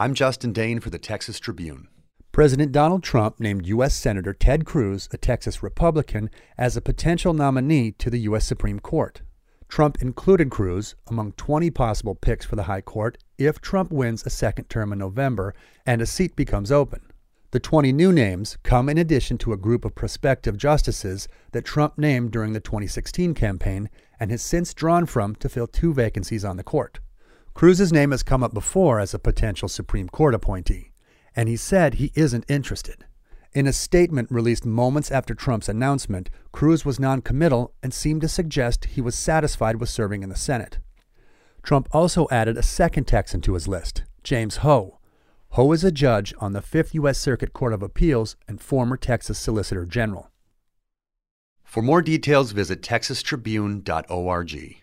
I'm Justin Dehn for the Texas Tribune. President Donald Trump named U.S. Senator Ted Cruz, a Texas Republican, as a potential nominee to the U.S. Supreme Court. Trump included Cruz among 20 possible picks for the High Court if Trump wins a second term in November and a seat becomes open. The 20 new names come in addition to a group of prospective justices that Trump named during the 2016 campaign and has since drawn from to fill two vacancies on the court. Cruz's name has come up before as a potential Supreme Court appointee, and he said he isn't interested. In a statement released moments after Trump's announcement, Cruz was noncommittal and seemed to suggest he was satisfied with serving in the Senate. Trump also added a second Texan to his list, James Ho. Ho is a judge on the 5th U.S. Circuit Court of Appeals and former Texas Solicitor General. For more details, visit texastribune.org.